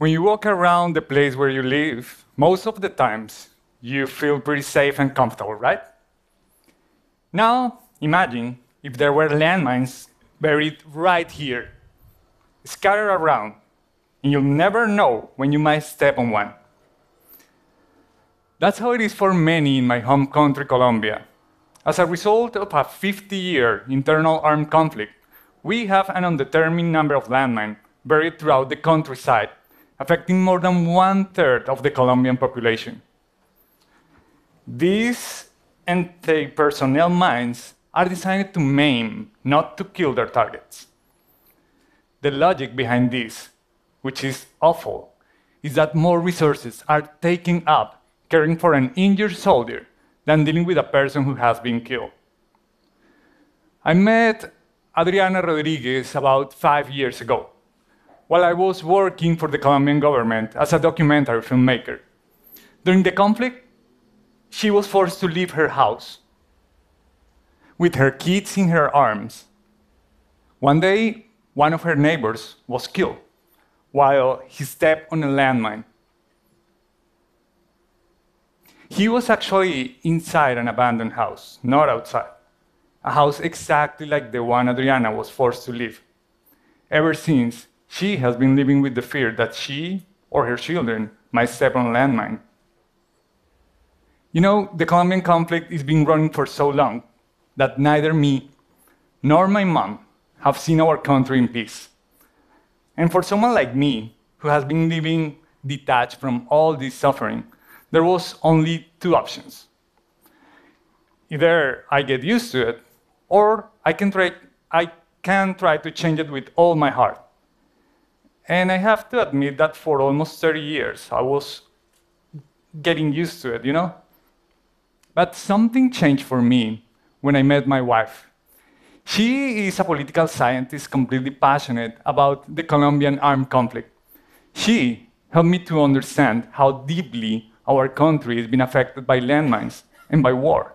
When you walk around the place where you live, most of the times you feel pretty safe and comfortable, right? Now, imagine if there were landmines buried right here, scattered around, and you'll never know when you might step on one. That's how it is for many in my home country, Colombia. As a result of a 50 year internal armed conflict, we have an undetermined number of landmines buried throughout the countryside, affecting more than one third of the Colombian population. These anti personnel mines are designed to maim, not to kill their targets. The logic behind this, which is awful, is that more resources are taken up caring for an injured soldier than dealing with a person who has been killed. I met Adriana Rodriguez about five years ago while I was working for the Colombian government as a documentary filmmaker. During the conflict, she was forced to leave her house with her kids in her arms. One day, one of her neighbors was killed while he stepped on a landmine. He was actually inside an abandoned house, not outside. A house exactly like the one Adriana was forced to leave. Ever since, she has been living with the fear that she or her children might step on a landmine. You know, the Colombian conflict is being running for so long that neither me nor my mom have seen our country in peace. And for someone like me, who has been living detached from all this suffering, there was only two options. Either I get used to it, or I can try, I can try to change it with all my heart. And I have to admit that for almost 30 years, I was getting used to it, you know? But something changed for me when I met my wife. She is a political scientist completely passionate about the Colombian armed conflict. She helped me to understand how deeply our country has been affected by landmines and by war.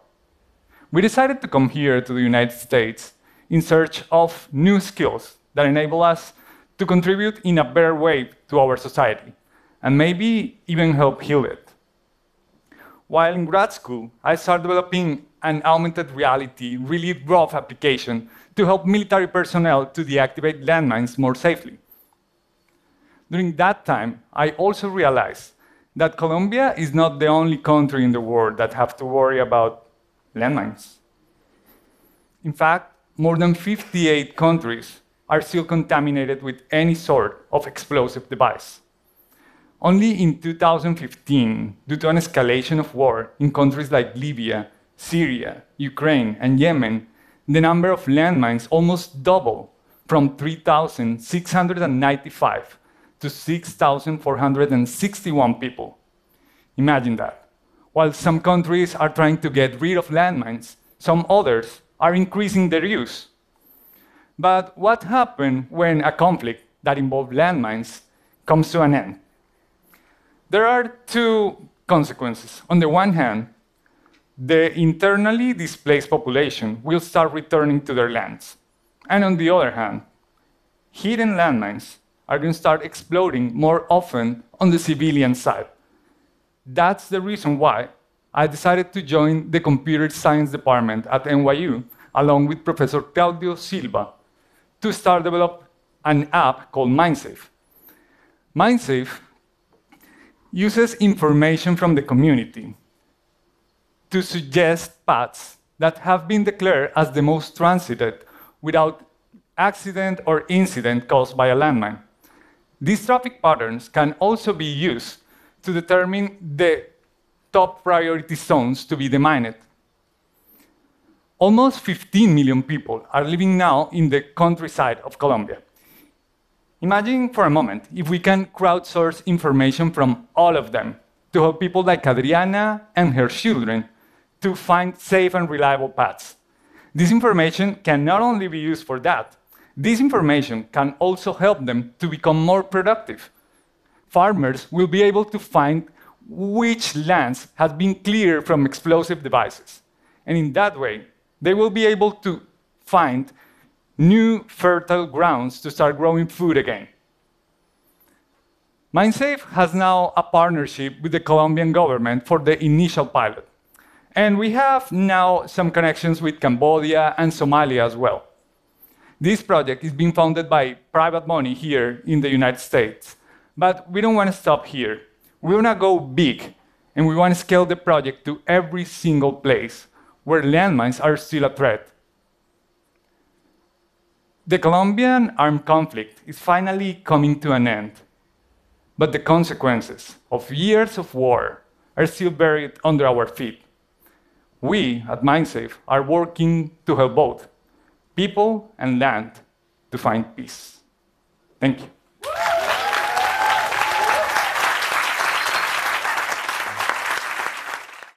We decided to come here to the United States in search of new skills that enable us to contribute in a better way to our society, and maybe even help heal it. While in grad school, I started developing an augmented reality, really rough application to help military personnel to deactivate landmines more safely. During that time, I also realized that Colombia is not the only country in the world that have to worry about landmines. In fact, more than 58 countries are still contaminated with any sort of explosive device. Only in 2015, due to an escalation of war in countries like Libya, Syria, Ukraine, and Yemen, the number of landmines almost doubled from 3,695 to 6,461 people. Imagine that. While some countries are trying to get rid of landmines, some others are increasing their use. But what happens when a conflict that involves landmines comes to an end? There are two consequences. On the one hand, the internally displaced population will start returning to their lands. And on the other hand, hidden landmines are going to start exploding more often on the civilian side. That's the reason why I decided to join the computer science department at NYU along with Professor Claudio Silva to start develop an app called MindSafe. MindSafe uses information from the community to suggest paths that have been declared as the most transited without accident or incident caused by a landmine. These traffic patterns can also be used to determine the top priority zones to be demined Almost 15 million people are living now in the countryside of Colombia. Imagine for a moment if we can crowdsource information from all of them to help people like Adriana and her children to find safe and reliable paths. This information can not only be used for that, this information can also help them to become more productive. Farmers will be able to find which lands have been cleared from explosive devices. And in that way, they will be able to find new fertile grounds to start growing food again. MindSafe has now a partnership with the Colombian government for the initial pilot. And we have now some connections with Cambodia and Somalia as well. This project is being funded by private money here in the United States. But we don't want to stop here. We want to go big, and we want to scale the project to every single place where landmines are still a threat. The Colombian armed conflict is finally coming to an end, but the consequences of years of war are still buried under our feet. We at MindSafe are working to help both people and land to find peace. Thank you.